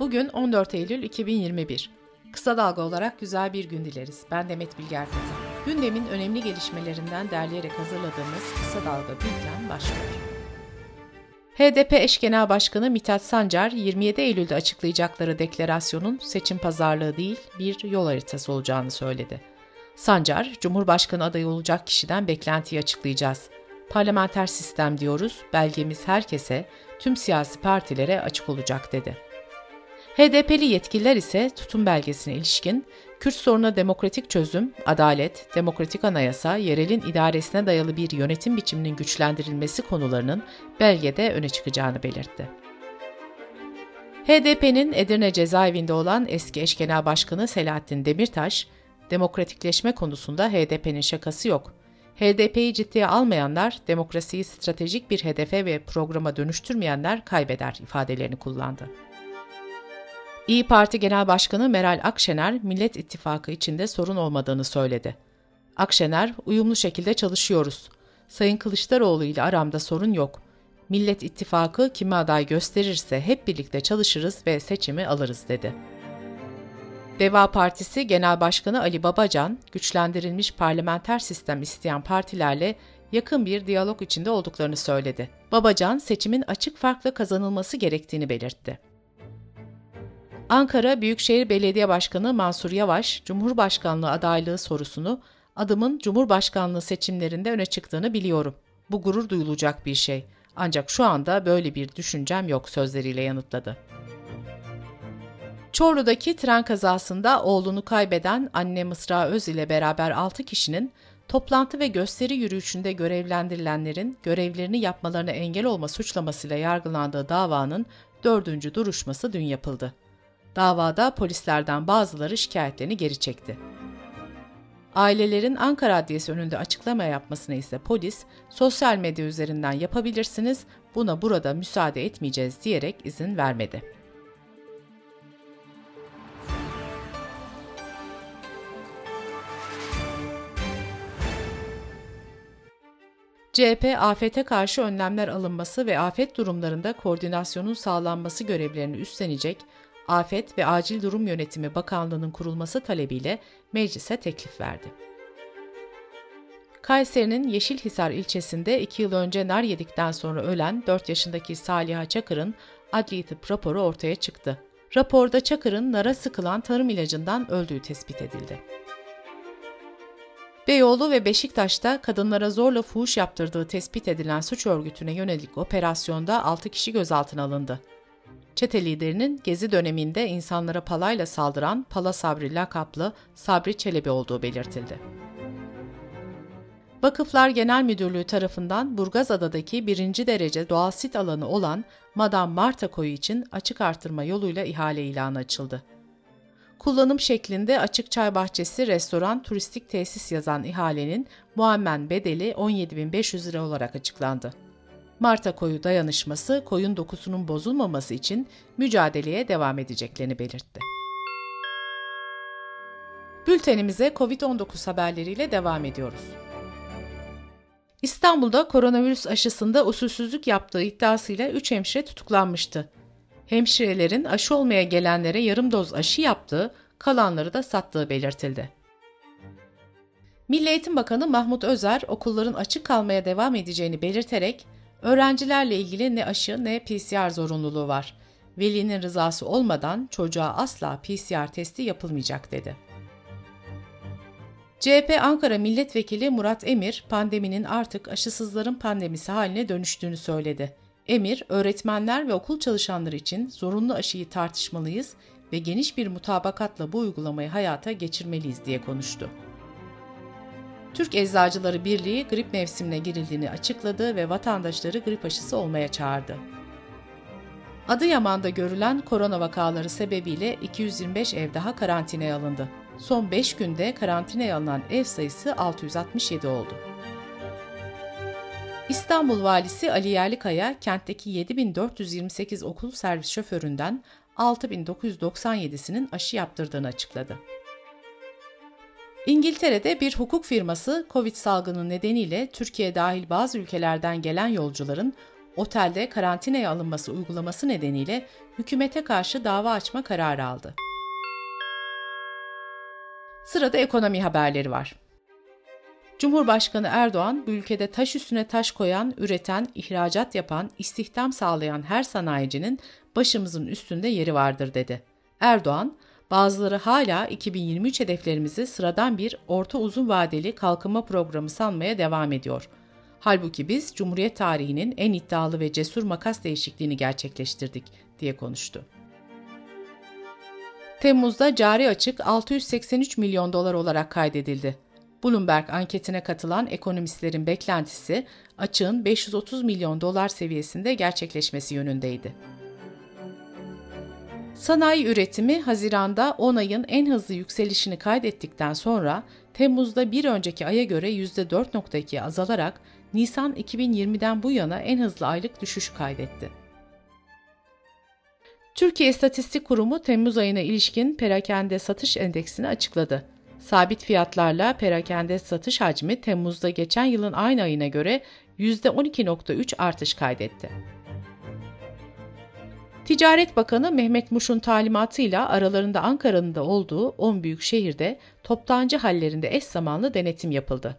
Bugün 14 Eylül 2021. Kısa Dalga olarak güzel bir gün dileriz. Ben Demet Bilge Erkazan. Gündemin önemli gelişmelerinden derleyerek hazırladığımız Kısa Dalga Bülten başlıyor. HDP eş genel başkanı Mithat Sancar, 27 Eylül'de açıklayacakları deklarasyonun seçim pazarlığı değil, bir yol haritası olacağını söyledi. Sancar, Cumhurbaşkanı adayı olacak kişiden beklentiyi açıklayacağız. Parlamenter sistem diyoruz, belgemiz herkese, tüm siyasi partilere açık olacak dedi. HDP'li yetkililer ise tutum belgesine ilişkin Kürt sorununa demokratik çözüm, adalet, demokratik anayasa, yerelin idaresine dayalı bir yönetim biçiminin güçlendirilmesi konularının belgede öne çıkacağını belirtti. HDP'nin Edirne cezaevinde olan eski eş genel başkanı Selahattin Demirtaş, demokratikleşme konusunda HDP'nin şakası yok. HDP'yi ciddiye almayanlar, demokrasiyi stratejik bir hedefe ve programa dönüştürmeyenler kaybeder ifadelerini kullandı. İyi Parti Genel Başkanı Meral Akşener, Millet İttifakı içinde sorun olmadığını söyledi. Akşener, uyumlu şekilde çalışıyoruz. Sayın Kılıçdaroğlu ile aramda sorun yok. Millet İttifakı kimi aday gösterirse hep birlikte çalışırız ve seçimi alırız dedi. Deva Partisi Genel Başkanı Ali Babacan, güçlendirilmiş parlamenter sistem isteyen partilerle yakın bir diyalog içinde olduklarını söyledi. Babacan, seçimin açık farklı kazanılması gerektiğini belirtti. Ankara Büyükşehir Belediye Başkanı Mansur Yavaş, Cumhurbaşkanlığı adaylığı sorusunu adımın Cumhurbaşkanlığı seçimlerinde öne çıktığını biliyorum. Bu gurur duyulacak bir şey. Ancak şu anda böyle bir düşüncem yok sözleriyle yanıtladı. Çorlu'daki tren kazasında oğlunu kaybeden anne Mısra Öz ile beraber 6 kişinin toplantı ve gösteri yürüyüşünde görevlendirilenlerin görevlerini yapmalarına engel olma suçlamasıyla yargılandığı davanın dördüncü duruşması dün yapıldı. Davada polislerden bazıları şikayetlerini geri çekti. Ailelerin Ankara Adliyesi önünde açıklama yapmasını ise polis, sosyal medya üzerinden yapabilirsiniz, buna burada müsaade etmeyeceğiz diyerek izin vermedi. CHP, afete karşı önlemler alınması ve afet durumlarında koordinasyonun sağlanması görevlerini üstlenecek Afet ve Acil Durum Yönetimi Bakanlığı'nın kurulması talebiyle meclise teklif verdi. Kayseri'nin Yeşilhisar ilçesinde 2 yıl önce nar yedikten sonra ölen 4 yaşındaki Saliha Çakır'ın adli tıp raporu ortaya çıktı. Raporda Çakır'ın nara sıkılan tarım ilacından öldüğü tespit edildi. Beyoğlu ve Beşiktaş'ta kadınlara zorla fuhuş yaptırdığı tespit edilen suç örgütüne yönelik operasyonda 6 kişi gözaltına alındı. Çete liderinin gezi döneminde insanlara palayla saldıran Pala Sabri lakaplı Sabri Çelebi olduğu belirtildi. Vakıflar Genel Müdürlüğü tarafından Burgazada'daki birinci derece doğal sit alanı olan Madame Marta Koyu için açık artırma yoluyla ihale ilanı açıldı. Kullanım şeklinde açık çay bahçesi, restoran, turistik tesis yazan ihalenin muammen bedeli 17.500 lira olarak açıklandı. Marta koyu dayanışması koyun dokusunun bozulmaması için mücadeleye devam edeceklerini belirtti. Bültenimize COVID-19 haberleriyle devam ediyoruz. İstanbul'da koronavirüs aşısında usulsüzlük yaptığı iddiasıyla 3 hemşire tutuklanmıştı. Hemşirelerin aşı olmaya gelenlere yarım doz aşı yaptığı, kalanları da sattığı belirtildi. Milli Eğitim Bakanı Mahmut Özer okulların açık kalmaya devam edeceğini belirterek Öğrencilerle ilgili ne aşı ne PCR zorunluluğu var. Velinin rızası olmadan çocuğa asla PCR testi yapılmayacak dedi. CHP Ankara Milletvekili Murat Emir, pandeminin artık aşısızların pandemisi haline dönüştüğünü söyledi. Emir, öğretmenler ve okul çalışanları için zorunlu aşıyı tartışmalıyız ve geniş bir mutabakatla bu uygulamayı hayata geçirmeliyiz diye konuştu. Türk Eczacıları Birliği grip mevsimine girildiğini açıkladı ve vatandaşları grip aşısı olmaya çağırdı. Adıyaman'da görülen korona vakaları sebebiyle 225 ev daha karantinaya alındı. Son 5 günde karantinaya alınan ev sayısı 667 oldu. İstanbul Valisi Ali Yerlikaya, kentteki 7428 okul servis şoföründen 6997'sinin aşı yaptırdığını açıkladı. İngiltere'de bir hukuk firması Covid salgını nedeniyle Türkiye dahil bazı ülkelerden gelen yolcuların otelde karantinaya alınması uygulaması nedeniyle hükümete karşı dava açma kararı aldı. Sırada ekonomi haberleri var. Cumhurbaşkanı Erdoğan, bu ülkede taş üstüne taş koyan, üreten, ihracat yapan, istihdam sağlayan her sanayicinin başımızın üstünde yeri vardır dedi. Erdoğan, bazıları hala 2023 hedeflerimizi sıradan bir orta uzun vadeli kalkınma programı sanmaya devam ediyor. Halbuki biz Cumhuriyet tarihinin en iddialı ve cesur makas değişikliğini gerçekleştirdik diye konuştu. Temmuz'da cari açık 683 milyon dolar olarak kaydedildi. Bloomberg anketine katılan ekonomistlerin beklentisi açığın 530 milyon dolar seviyesinde gerçekleşmesi yönündeydi. Sanayi üretimi Haziran'da 10 ayın en hızlı yükselişini kaydettikten sonra Temmuz'da bir önceki aya göre %4.2 azalarak Nisan 2020'den bu yana en hızlı aylık düşüş kaydetti. Türkiye İstatistik Kurumu Temmuz ayına ilişkin perakende satış endeksini açıkladı. Sabit fiyatlarla perakende satış hacmi Temmuz'da geçen yılın aynı ayına göre %12.3 artış kaydetti. Ticaret Bakanı Mehmet Muş'un talimatıyla aralarında Ankara'nın da olduğu 10 büyük şehirde toptancı hallerinde eş zamanlı denetim yapıldı.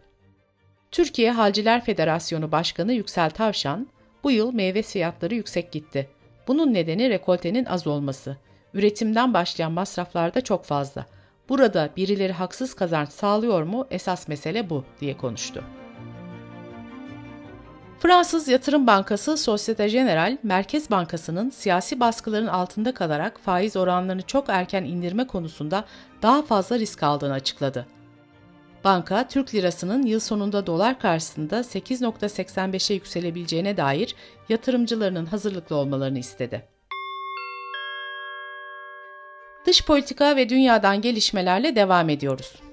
Türkiye Halciler Federasyonu Başkanı Yüksel Tavşan, bu yıl meyve fiyatları yüksek gitti. Bunun nedeni rekoltenin az olması. Üretimden başlayan masraflar da çok fazla. Burada birileri haksız kazanç sağlıyor mu? Esas mesele bu diye konuştu. Fransız Yatırım Bankası Societe Generale, Merkez Bankası'nın siyasi baskıların altında kalarak faiz oranlarını çok erken indirme konusunda daha fazla risk aldığını açıkladı. Banka, Türk lirasının yıl sonunda dolar karşısında 8.85'e yükselebileceğine dair yatırımcılarının hazırlıklı olmalarını istedi. Dış politika ve dünyadan gelişmelerle devam ediyoruz.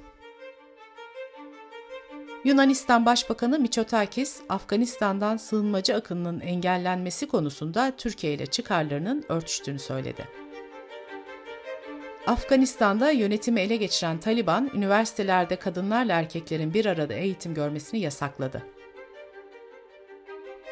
Yunanistan Başbakanı Miçotakis, Afganistan'dan sığınmacı akınının engellenmesi konusunda Türkiye ile çıkarlarının örtüştüğünü söyledi. Afganistan'da yönetimi ele geçiren Taliban, üniversitelerde kadınlarla erkeklerin bir arada eğitim görmesini yasakladı.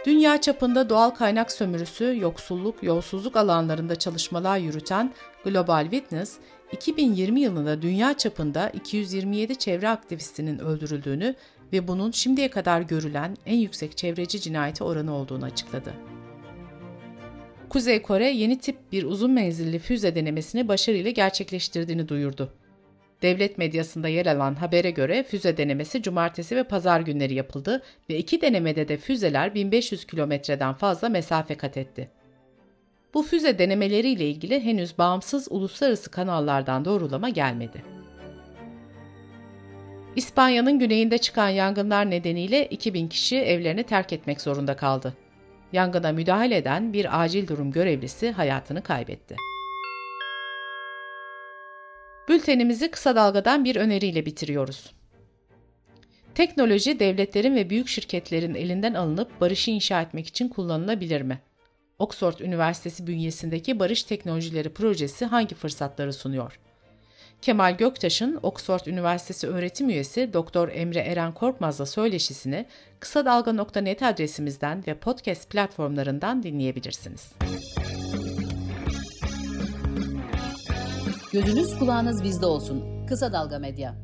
Dünya çapında doğal kaynak sömürüsü, yoksulluk, yolsuzluk alanlarında çalışmalar yürüten Global Witness, 2020 yılında dünya çapında 227 çevre aktivistinin öldürüldüğünü ve bunun şimdiye kadar görülen en yüksek çevreci cinayeti oranı olduğunu açıkladı. Kuzey Kore yeni tip bir uzun menzilli füze denemesini başarıyla gerçekleştirdiğini duyurdu. Devlet medyasında yer alan habere göre füze denemesi cumartesi ve pazar günleri yapıldı ve iki denemede de füzeler 1500 kilometreden fazla mesafe kat etti. Bu füze denemeleriyle ilgili henüz bağımsız uluslararası kanallardan doğrulama gelmedi. İspanya'nın güneyinde çıkan yangınlar nedeniyle 2000 kişi evlerini terk etmek zorunda kaldı. Yangına müdahale eden bir acil durum görevlisi hayatını kaybetti. Bültenimizi kısa dalgadan bir öneriyle bitiriyoruz. Teknoloji devletlerin ve büyük şirketlerin elinden alınıp barışı inşa etmek için kullanılabilir mi? Oxford Üniversitesi bünyesindeki Barış Teknolojileri projesi hangi fırsatları sunuyor? Kemal Göktaş'ın Oxford Üniversitesi öğretim üyesi Dr. Emre Eren Korkmaz'la söyleşisini kısa dalga.net adresimizden ve podcast platformlarından dinleyebilirsiniz. Gözünüz kulağınız bizde olsun. Kısa Dalga Medya.